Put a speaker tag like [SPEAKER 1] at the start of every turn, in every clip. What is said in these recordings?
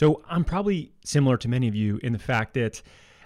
[SPEAKER 1] So I'm probably similar to many of you in the fact that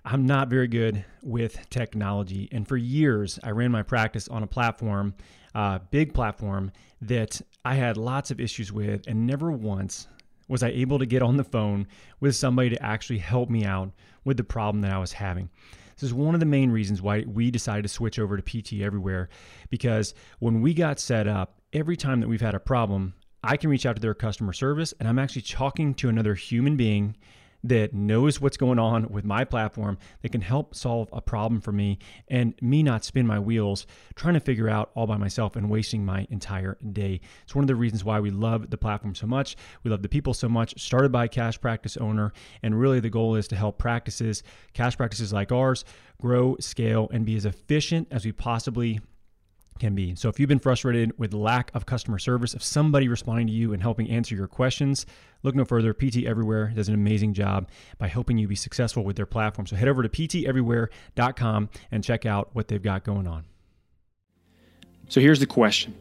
[SPEAKER 1] I'm not very good with technology. And for years, I ran my practice on a platform, uh, big platform, that I had lots of issues with, and never once was I able to get on the phone with somebody to actually help me out with the problem that I was having. This is one of the main reasons why we decided to switch over to PT Everywhere because when we got set up, every time that we've had a problem, I can reach out to their customer service and I'm actually talking to another human being that knows what's going on with my platform that can help solve a problem for me and me not spin my wheels trying to figure out all by myself and wasting my entire day. It's one of the reasons why we love the platform so much. We love the people so much. Started by a cash practice owner and really the goal is to help practices, cash practices like ours, grow, scale and be as efficient as we possibly can be. So if you've been frustrated with lack of customer service, of somebody responding to you and helping answer your questions, look no further. PT Everywhere does an amazing job by helping you be successful with their platform. So head over to pteverywhere.com and check out what they've got going on.
[SPEAKER 2] So here's the question.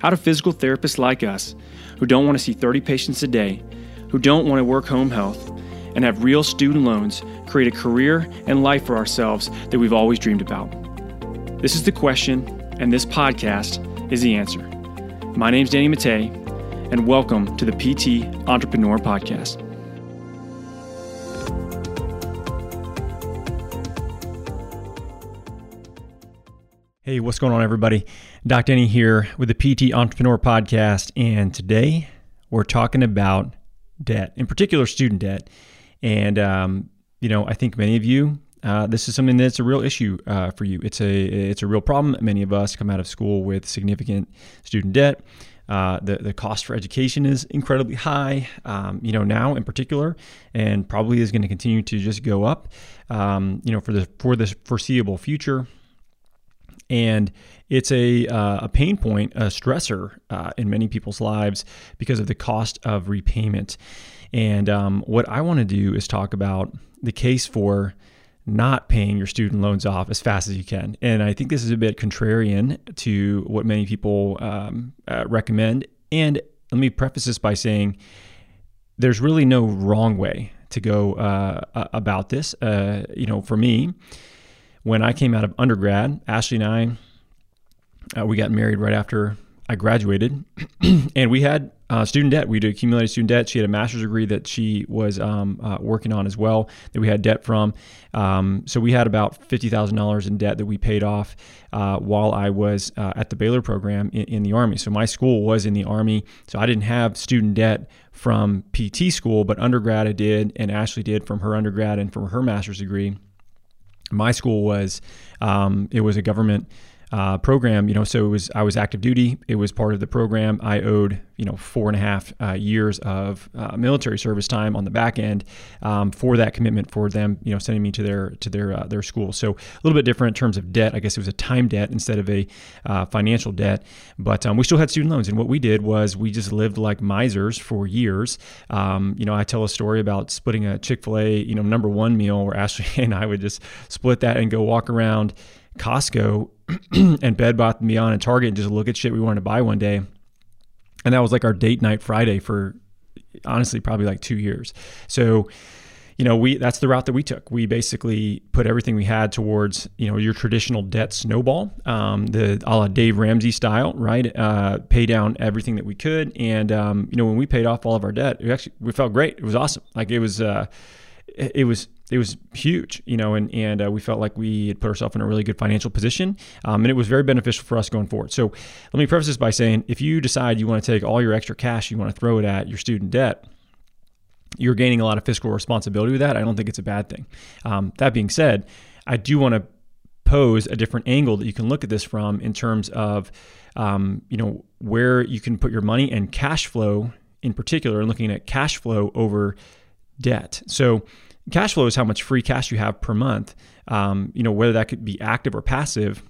[SPEAKER 2] How do physical therapists like us, who don't want to see 30 patients a day, who don't want to work home health, and have real student loans, create a career and life for ourselves that we've always dreamed about? This is the question and this podcast is the answer. My name is Danny Matta, and welcome to the PT Entrepreneur Podcast.
[SPEAKER 1] Hey, what's going on, everybody? Doc Danny here with the PT Entrepreneur Podcast, and today we're talking about debt, in particular, student debt. And um, you know, I think many of you uh, this is something that's a real issue uh, for you. It's a it's a real problem. Many of us come out of school with significant student debt. Uh, the the cost for education is incredibly high. Um, you know now in particular, and probably is going to continue to just go up. Um, you know for the for the foreseeable future. And it's a, uh, a pain point, a stressor uh, in many people's lives because of the cost of repayment. And um, what I want to do is talk about the case for not paying your student loans off as fast as you can. And I think this is a bit contrarian to what many people um, uh, recommend. And let me preface this by saying there's really no wrong way to go uh, about this. Uh, you know, for me, when I came out of undergrad, Ashley and I, uh, we got married right after I graduated, and we had uh, student debt. We accumulated student debt. She had a master's degree that she was um, uh, working on as well that we had debt from. Um, so we had about fifty thousand dollars in debt that we paid off uh, while I was uh, at the Baylor program in, in, the Army. So my school was in the Army, so I didn't have student debt from PT school, but undergrad I did, and Ashley did from her undergrad and from her master's degree. My school was um, it was a government uh, program, you know, so it was I was active duty. It was part of the program. I owed you know four and a half uh, years of uh, military service time on the back end um, for that commitment for them, you know, sending me to their to their uh, their school. So a little bit different in terms of debt. I guess it was a time debt instead of a uh, financial debt, but um, we still had student loans. And what we did was we just lived like misers for years. Um, you know, I tell a story about splitting a Chick Fil A, you know, number one meal where Ashley and I would just split that and go walk around Costco and Bed Bath and Beyond and Target and just look at shit we wanted to buy one day. And that was like our date night Friday for honestly probably like two years. So, you know, we that's the route that we took. We basically put everything we had towards you know your traditional debt snowball, um, the a la Dave Ramsey style, right? Uh, pay down everything that we could, and um, you know when we paid off all of our debt, we actually we felt great. It was awesome. Like it was, uh, it was it was huge, you know, and and uh, we felt like we had put ourselves in a really good financial position, um, and it was very beneficial for us going forward. So let me preface this by saying, if you decide you want to take all your extra cash, you want to throw it at your student debt, you're gaining a lot of fiscal responsibility with that. I don't think it's a bad thing. Um, that being said, I do want to pose a different angle that you can look at this from in terms of, um, you know, where you can put your money and cash flow in particular, and looking at cash flow over debt. So Cash flow is how much free cash you have per month. Um, you know, whether that could be active or passive,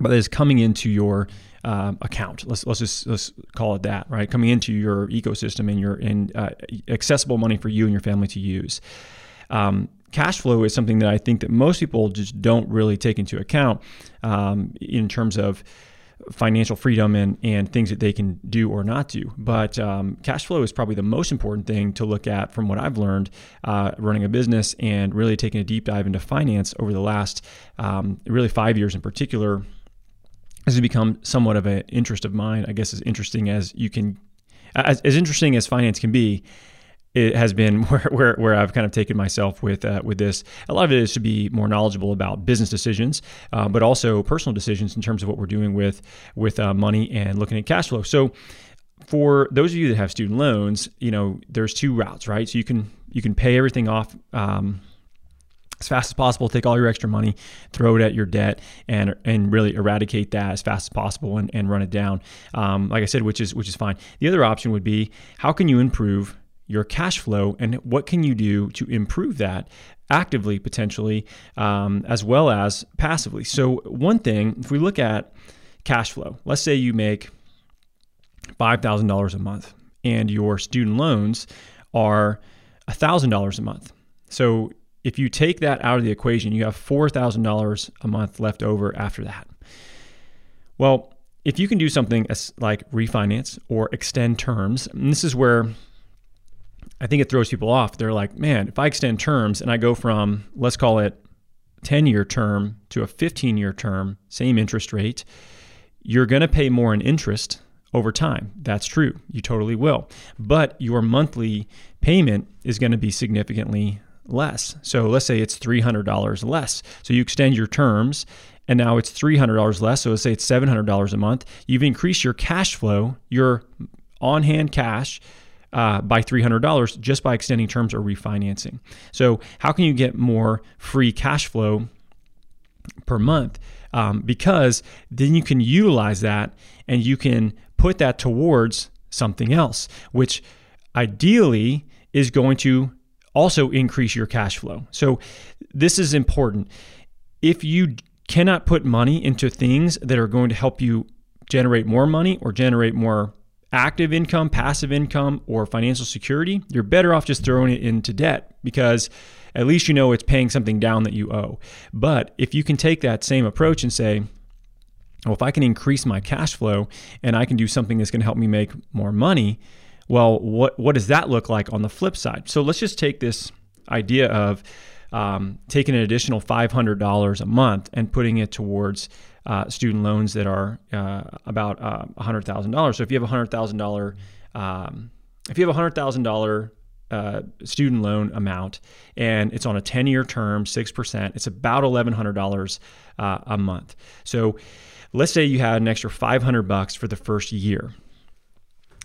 [SPEAKER 1] but that is coming into your um, account. Let's let's just let's call it that, right? Coming into your ecosystem and your and uh, accessible money for you and your family to use. Um, cash flow is something that I think that most people just don't really take into account um, in terms of financial freedom and, and things that they can do or not do. But um, cash flow is probably the most important thing to look at from what I've learned uh, running a business and really taking a deep dive into finance over the last um, really five years in particular. This has become somewhat of an interest of mine. I guess as interesting as you can, as, as interesting as finance can be it has been where, where, where I've kind of taken myself with uh, with this. A lot of it is to be more knowledgeable about business decisions, uh, but also personal decisions in terms of what we're doing with with uh, money and looking at cash flow. So, for those of you that have student loans, you know there's two routes, right? So you can you can pay everything off. Um, as fast as possible, take all your extra money, throw it at your debt, and and really eradicate that as fast as possible and, and run it down. Um, like I said, which is which is fine. The other option would be how can you improve your cash flow and what can you do to improve that actively potentially um, as well as passively? So one thing if we look at cash flow let's say you make $5000 a month and your student loans are $1000 a month. So if you take that out of the equation you have $4000 a month left over after that. Well if you can do something like refinance or extend terms this is where I think it throws people off. They're like, man, if I extend terms and I go from, let's call it 10 year term to a 15 year term, same interest rate, you're going to pay more in interest over time. That's true. You totally will. But your monthly payment is going to be significantly less. So let's say it's $300 less. So you extend your terms and now it's $300 less. So let's say it's $700 a month. You've increased your cash flow, your on hand cash uh, by $300 just by extending terms or refinancing. So, how can you get more free cash flow per month? Um, because then you can utilize that and you can put that towards something else, which ideally is going to also increase your cash flow. So, this is important. If you cannot put money into things that are going to help you generate more money or generate more active income, passive income, or financial security, you're better off just throwing it into debt because at least you know it's paying something down that you owe. But if you can take that same approach and say, well, if I can increase my cash flow and I can do something that's going to help me make more money, well, what, what does that look like on the flip side? So let's just take this idea of um, taking an additional $500 a month and putting it towards uh, student loans that are uh, about uh, $100,000. So if you have a $100,000, um, if you have a $100,000 uh, student loan amount and it's on a 10 year term, 6%, it's about $1,100 uh, a month. So let's say you had an extra 500 bucks for the first year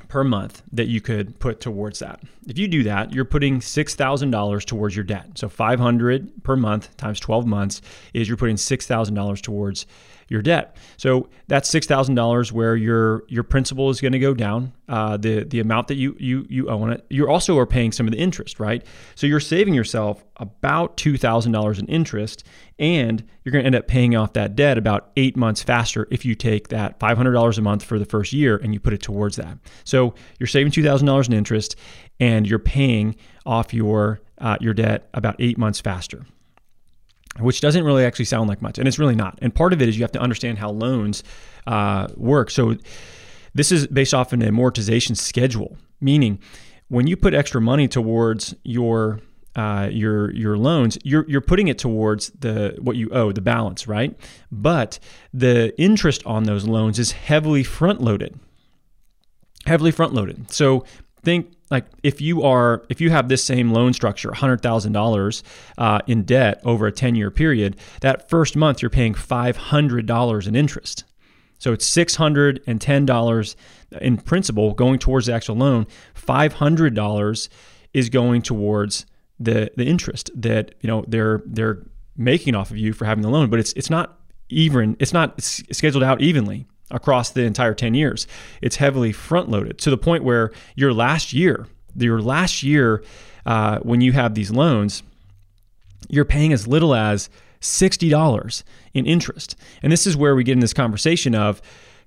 [SPEAKER 1] per month that you could put towards that. If you do that, you're putting $6,000 towards your debt. So 500 per month times 12 months is you're putting $6,000 towards your debt. So that's six thousand dollars where your your principal is going to go down. Uh, the the amount that you you you owe on it. You also are paying some of the interest, right? So you're saving yourself about two thousand dollars in interest, and you're going to end up paying off that debt about eight months faster if you take that five hundred dollars a month for the first year and you put it towards that. So you're saving two thousand dollars in interest, and you're paying off your uh, your debt about eight months faster which doesn't really actually sound like much. And it's really not. And part of it is you have to understand how loans uh, work. So this is based off an amortization schedule, meaning when you put extra money towards your uh, your your loans, you're you're putting it towards the what you owe, the balance, right? But the interest on those loans is heavily front loaded. Heavily front loaded. So think like if you are if you have this same loan structure $100000 uh, in debt over a 10 year period that first month you're paying $500 in interest. So it's $610 in principal going towards the actual loan. $500 is going towards the the interest that you know they're they're making off of you for having the loan but it's it's not even it's not scheduled out evenly across the entire 10 years. It's heavily front loaded to the point where your last year, your last year, uh, when you have these loans, you're paying as little as $60 in interest. And this is where we get in this conversation of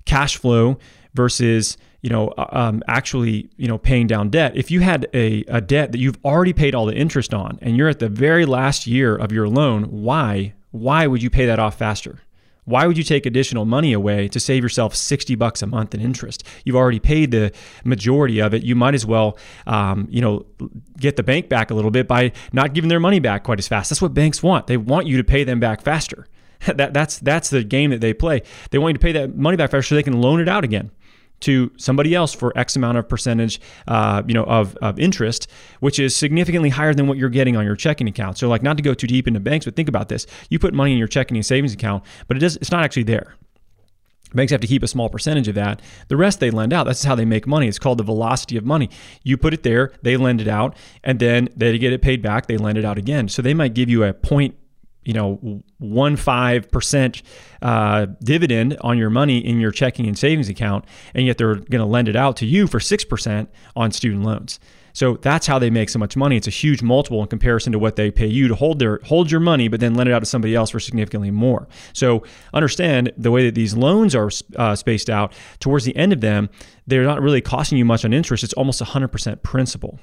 [SPEAKER 1] cash flow versus you know uh, um, actually you know paying down debt if you had a, a debt that you've already paid all the interest on and you're at the very last year of your loan why why would you pay that off faster Why would you take additional money away to save yourself 60 bucks a month in interest? You've already paid the majority of it. You might as well, um, you know, get the bank back a little bit by not giving their money back quite as fast. That's what banks want. They want you to pay them back faster. that, that's that's the game that they play. They want you to pay that money back faster so they can loan it out again to somebody else for X amount of percentage, uh, you know, of, of interest, which is significantly higher than what you're getting on your checking account. So, like, not to go too deep into banks, but think about this: you put money in your checking and savings account, but it does, it's not actually there. Banks have to keep a small percentage of that. The rest they lend out. That's how they make money. It's called the velocity of money. You put it there, they lend it out, and then they get it paid back. They lend it out again. So they might give you a point you know one five percent uh, dividend on your money in your checking and savings account, and yet they're going to lend it out to you for six percent on student loans. So that's how they make so much money. It's a huge multiple in comparison to what they pay you to hold their hold your money, but then lend it out to somebody else for significantly more. So understand the way that these loans are uh, spaced out. Towards the end of them, they're not really costing you much on interest. It's almost 100% principal.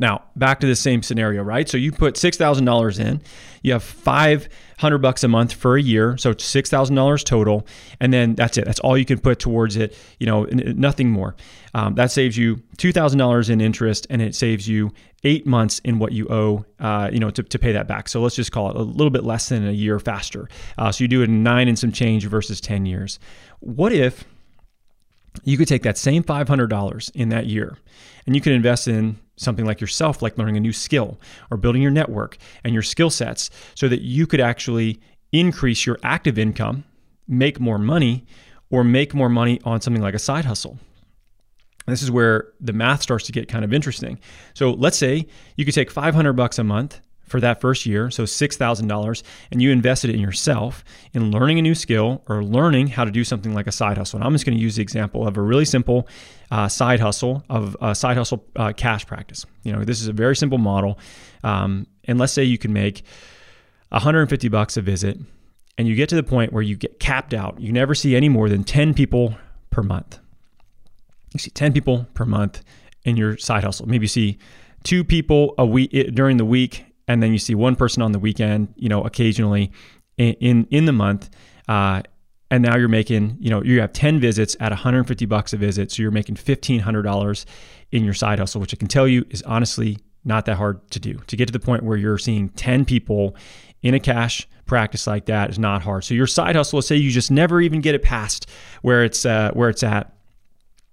[SPEAKER 1] Now, back to the same scenario, right? So you put $6,000 in, you have 500 bucks a month for a year, so $6,000 total, and then that's it. That's all you can put towards it, you know, nothing more. Um, that saves you $2,000 in interest and it saves you eight months in what you owe, uh, you know, to, to pay that back. So let's just call it a little bit less than a year faster. Uh, so you do it in nine and some change versus 10 years. What if you could take that same $500 in that year and you could invest in something like yourself, like learning a new skill or building your network and your skill sets so that you could actually increase your active income, make more money, or make more money on something like a side hustle. This is where the math starts to get kind of interesting. So let's say you could take 500 bucks a month for that first year, so $6,000, and you invested it in yourself in learning a new skill or learning how to do something like a side hustle. And I'm just going to use the example of a really simple uh, side hustle of a side hustle uh, cash practice. You know, this is a very simple model. Um, and let's say you can make 150 bucks a visit and you get to the point where you get capped out. You never see any more than 10 people per month. You see 10 people per month in your side hustle. Maybe you see two people a week during the week and then you see one person on the weekend, you know, occasionally in in, the month. Uh, and now you're making, you know, you have 10 visits at 150 bucks a visit. So you're making $1,500 in your side hustle, which I can tell you is honestly not that hard to do. To get to the point where you're seeing 10 people in a cash practice like that is not hard. So your side hustle, let's say you just never even get it past where it's uh, where it's at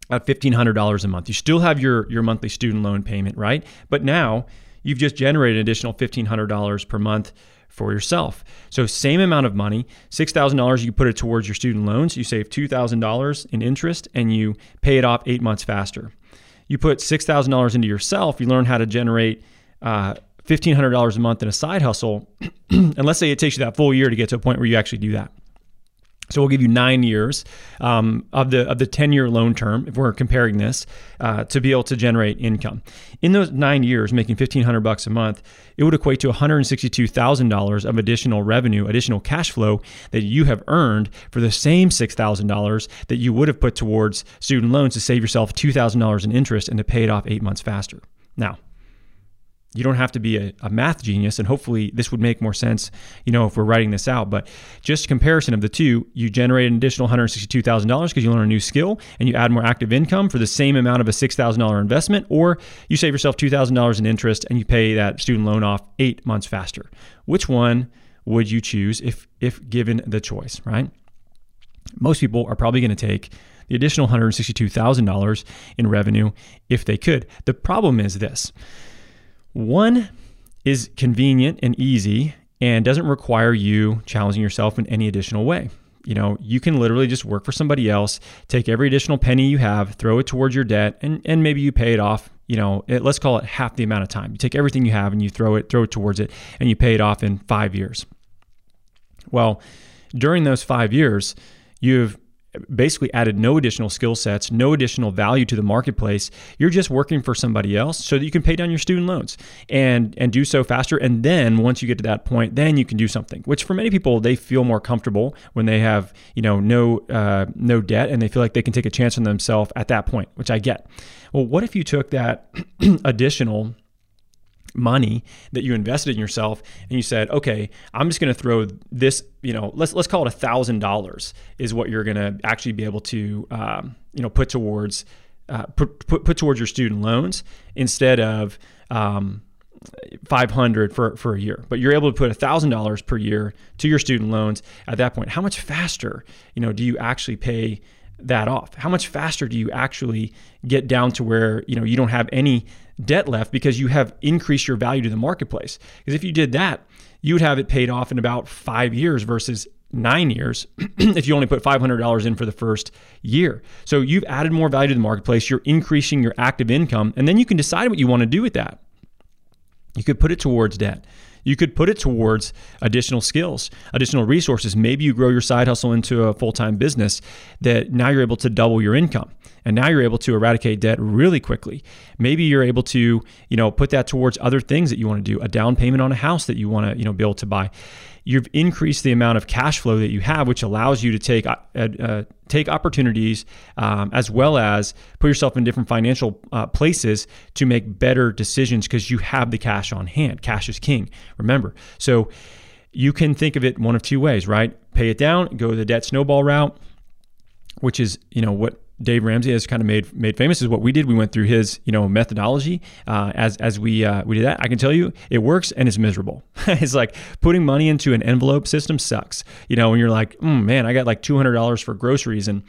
[SPEAKER 1] at $1,500 a month. You still have your, your monthly student loan payment, right? But now you've just generated an additional $1,500 per month for yourself. So same amount of money, $6,000 you put it towards your student loans, you save $2,000 in interest and you pay it off 8 months faster. You put $6,000 into yourself, you learn how to generate uh, $1,500 a month in a side hustle. and let's say it takes you that full year to get to a point where you actually do that. So we'll give you nine years um, of the of the ten year loan term if we're comparing this uh, to be able to generate income. In those nine years, making fifteen hundred bucks a month, it would equate to one hundred sixty two thousand dollars of additional revenue, additional cash flow that you have earned for the same six thousand dollars that you would have put towards student loans to save yourself two thousand dollars in interest and to pay it off eight months faster. Now, you don't have to be a, a, math genius, and hopefully this would make more sense, you know, if we're writing this out. But just comparison of the two, you generate an additional $162,000 because you learn a new skill and you add more active income for the same amount of a $6,000 investment, or you save yourself $2,000 in interest and you pay that student loan off eight months faster. Which one would you choose if if given the choice, right? Most people are probably going to take the additional $162,000 in revenue if they could. The problem is this one is convenient and easy and doesn't require you challenging yourself in any additional way. You know, you can literally just work for somebody else, take every additional penny you have, throw it towards your debt, and, and maybe you pay it off. You know, it, let's call it half the amount of time. You take everything you have and you throw it, throw it towards it, and you pay it off in five years. Well, during those five years, you've basically added no additional skill sets, no additional value to the marketplace. You're just working for somebody else so that you can pay down your student loans and and do so faster. And then once you get to that point, then you can do something. Which for many people, they feel more comfortable when they have you know no uh, no debt and they feel like they can take a chance on themselves at that point, which I get. Well, what if you took that additional money that you invested in yourself and you said okay i'm just going to throw this you know let's let's call it a thousand dollars is what you're going to actually be able to um, you know put towards uh, put, put, put towards your student loans instead of um, 500 for, for a year. But you're able to put $1000 per year to your student loans at that point. How much faster you know do you actually pay that off how much faster do you actually get down to where you know you don't have any debt left because you have increased your value to the marketplace because if you did that you would have it paid off in about five years versus nine years if you only put $500 in for the first year. So you've added more value to the marketplace, you're increasing your active income, and then you can decide what you want to do with that. You could put it towards debt. You could put it towards additional skills, additional resources. Maybe you grow your side hustle into a full time business that now you're able to double your income. And now you're able to eradicate debt really quickly. Maybe you're able to, you know, put that towards other things that you want to do, a down payment on a house that you want to, you know, be able to buy you've increased the amount of cash flow that you have, which allows you to take uh, uh, take opportunities um, as well as put yourself in different financial uh, places to make better decisions because you have the cash on hand. Cash is king. Remember, so you can think of it one of two ways, right? Pay it down, go the debt snowball route, which is you know what Dave Ramsey has kind of made made famous is what we did. We went through his you know methodology uh, as as we uh, we did that. I can tell you it works and it's miserable. it's like putting money into an envelope system sucks. You know when you're like, mm, man, I got like two hundred dollars for groceries and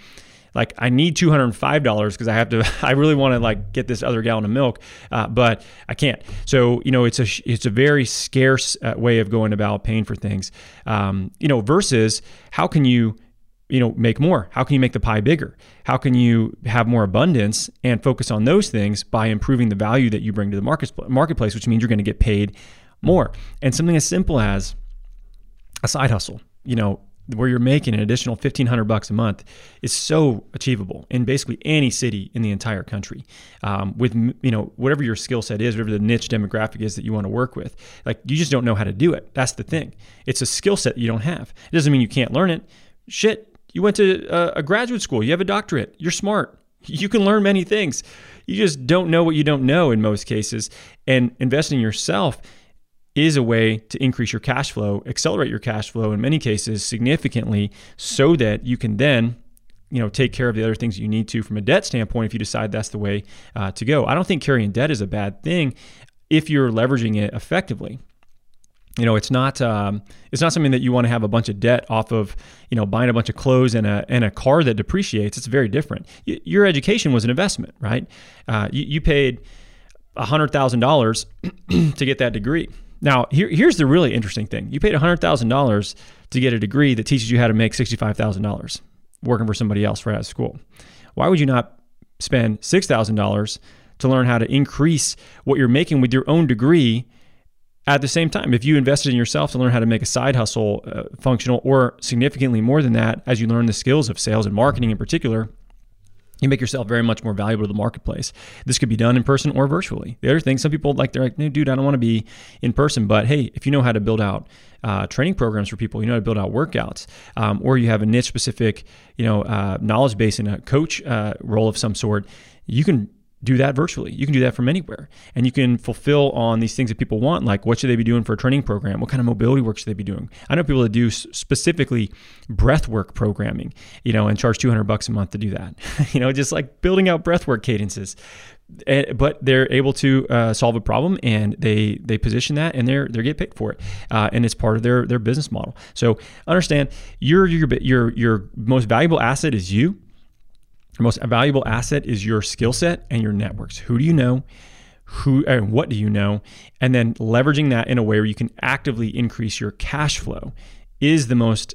[SPEAKER 1] like I need two hundred and five dollars because I have to. I really want to like get this other gallon of milk, uh, but I can't. So you know, it's a it's a very scarce uh, way of going about paying for things. Um, you know, versus how can you you know make more? How can you make the pie bigger? How can you have more abundance and focus on those things by improving the value that you bring to the market, marketplace which means you're going to get paid more? And something as simple as a side hustle you know where you're making an additional 1500 bucks a month is so achievable in basically any city in the entire country um, with you know whatever your skill set is whatever the niche demographic is that you want to work with like you just don't know how to do it. That's the thing. It's a skill set you don't have. It doesn't mean you can't learn it. Shit you went to a, graduate school, you have a doctorate, you're smart. You can learn many things. You just don't know what you don't know in most cases. And investing in yourself is a way to increase your cash flow, accelerate your cash flow in many cases significantly so that you can then you know take care of the other things you need to from a debt standpoint if you decide that's the way uh, to go i don't think carrying debt is a bad thing if you're leveraging it effectively you know, it's not um, it's not something that you want to have a bunch of debt off of. You know, buying a bunch of clothes and a and a car that depreciates. It's very different. Y- your education was an investment, right? Uh, you, you paid hundred thousand dollars to get that degree. Now, here, here's the really interesting thing: you paid hundred thousand dollars to get a degree that teaches you how to make sixty five thousand dollars working for somebody else right out of school. Why would you not spend six thousand dollars to learn how to increase what you're making with your own degree? At the same time, if you invested in yourself to learn how to make a side hustle uh, functional or significantly more than that, as you learn the skills of sales and marketing in particular, you make yourself very much more valuable to the marketplace. This could be done in person or virtually. The other thing, some people like they're like, no, dude, I don't want to be in person, but hey, if you know how to build out uh, training programs for people, you know how to build out workouts, um, or you have a niche specific, you know, uh, knowledge base in a coach uh, role of some sort, you can do that virtually. You can do that from anywhere. And you can fulfill on these things that people want, like what should they be doing for a training program? What kind of mobility work should they be doing? I know people that do specifically breath work programming, you know, and charge 200 bucks a month to do that. you know, just like building out breath work cadences. Eh, but they're able to uh, solve a problem and they they position that and they're they get paid for it uh, and it's part of their their business model so understand your your your your most valuable asset is you your most valuable asset is your skill set and your networks. Who do you know? Who and what do you know? And then leveraging that in a way where you can actively increase your cash flow is the most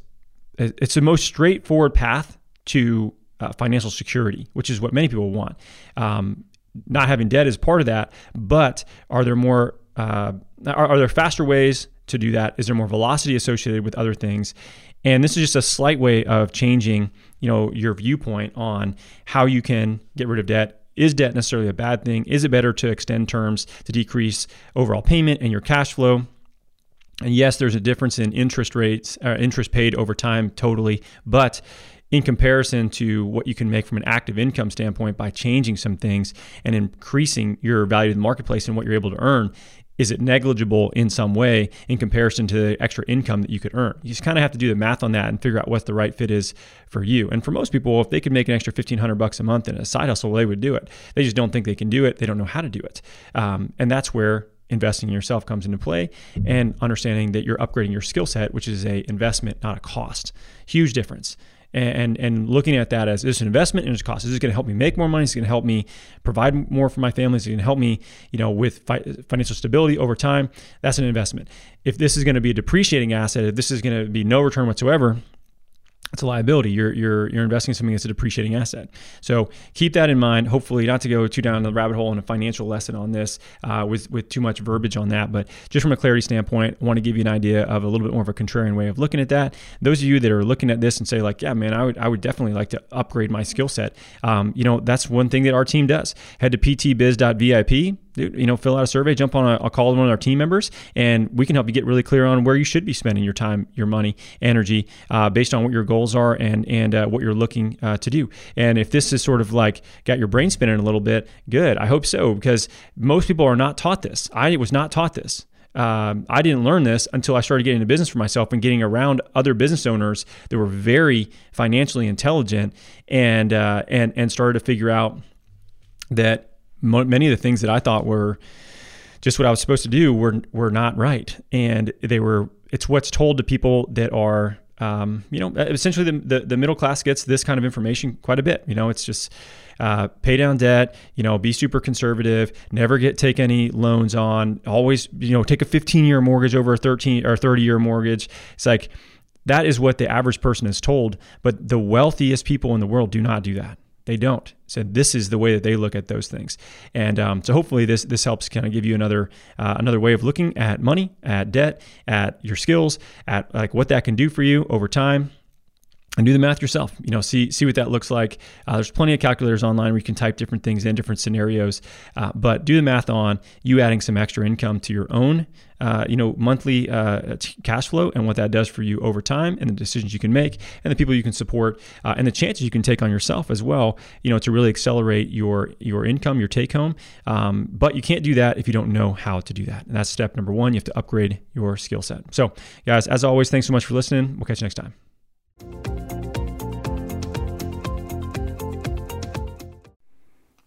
[SPEAKER 1] it's the most straightforward path to uh, financial security, which is what many people want. Um, not having debt is part of that, but are there more uh, are, are there faster ways to do that? Is there more velocity associated with other things? And this is just a slight way of changing, you know, your viewpoint on how you can get rid of debt. Is debt necessarily a bad thing? Is it better to extend terms to decrease overall payment and your cash flow? And yes, there's a difference in interest rates, uh, interest paid over time, totally. But in comparison to what you can make from an active income standpoint by changing some things and increasing your value to the marketplace and what you're able to earn, is it negligible in some way in comparison to the extra income that you could earn? You just kind of have to do the math on that and figure out what the right fit is for you. And for most people, if they could make an extra 1500 bucks a month in a side hustle, they would do it. They just don't think they can do it. They don't know how to do it. Um, and that's where investing in yourself comes into play and understanding that you're upgrading your skill set, which is a investment, not a cost. Huge difference and and looking at that as this an investment and it's cost. Is it going to help me make more money? Is it going to help me provide more for my family? Is it going to help me, you know, with fi- financial stability over time? That's an investment. If this is going to be a depreciating asset, if this is going to be no return whatsoever, it's a liability. You're you're you're investing in something that's a depreciating asset. So keep that in mind. Hopefully, not to go too down the rabbit hole in a financial lesson on this uh, with with too much verbiage on that, but just from a clarity standpoint, I want to give you an idea of a little bit more of a contrarian way of looking at that. Those of you that are looking at this and say like, yeah, man, I would I would definitely like to upgrade my skill set. Um, you know, that's one thing that our team does. Head to ptbiz.vip you know, fill out a survey, jump on a, a call with one of our team members, and we can help you get really clear on where you should be spending your time, your money, energy, uh, based on what your goals are and and uh, what you're looking uh, to do. And if this is sort of like got your brain spinning a little bit, good. I hope so because most people are not taught this. I was not taught this. Um, I didn't learn this until I started getting into business for myself and getting around other business owners that were very financially intelligent and uh, and and started to figure out that many of the things that I thought were just what I was supposed to do were were not right, and they were. It's what's told to people that are, um, you know, essentially the, the, the middle class gets this kind of information quite a bit. You know, it's just uh, pay down debt. You know, be super conservative. Never get take any loans on. Always, you know, take a 15 year mortgage over a 13 or 30 year mortgage. It's like that is what the average person is told, but the wealthiest people in the world do not do that. They don't. So this is the way that they look at those things, and um, so hopefully this this helps kind of give you another uh, another way of looking at money, at debt, at your skills, at like what that can do for you over time and do the math yourself. You know, see see what that looks like. Uh, there's plenty of calculators online where you can type different things in, different scenarios. Uh, but do the math on you adding some extra income to your own, uh, you know, monthly uh, cash flow and what that does for you over time, and the decisions you can make, and the people you can support, uh, and the chances you can take on yourself as well. You know, to really accelerate your your income, your take home. Um, but you can't do that if you don't know how to do that. And that's step number one. You have to upgrade your skill set. So, guys, as always, thanks so much for listening. We'll catch you next time.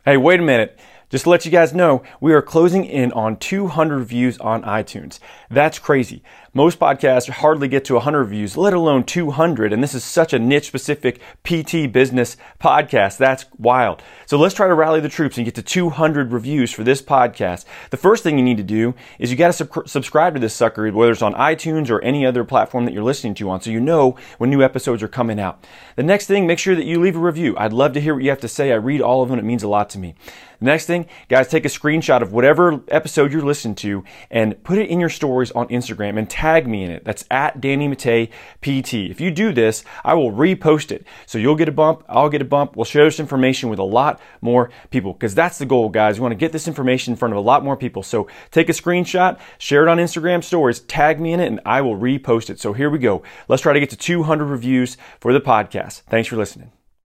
[SPEAKER 1] Hey, wait a minute. Just to let you guys know, we are closing in on 200 views on iTunes. That's crazy. Most podcasts hardly get to 100 views, let alone 200. And this is such a niche specific PT business podcast. That's wild. So let's try to rally the troops and get to 200 reviews for this podcast. The first thing you need to do is you got to sub- subscribe to this sucker, whether it's on iTunes or any other platform that you're listening to on, so you know when new episodes are coming out. The next thing, make sure that you leave a review. I'd love to hear what you have to say. I read all of them. It means a lot to me. The next thing, guys, take a screenshot of whatever episode you're listening to and put it in your stories on Instagram and tag me in it. That's at Danny Matta PT. If you do this, I will repost it. So you'll get a bump, I'll get a bump. We'll share this information with a lot more people because that's the goal, guys. We want to get this information in front of a lot more people. So take a screenshot, share it on Instagram stories, tag me in it, and I will repost it. So here we go. Let's try to get to 200 reviews for the podcast. Thanks for listening.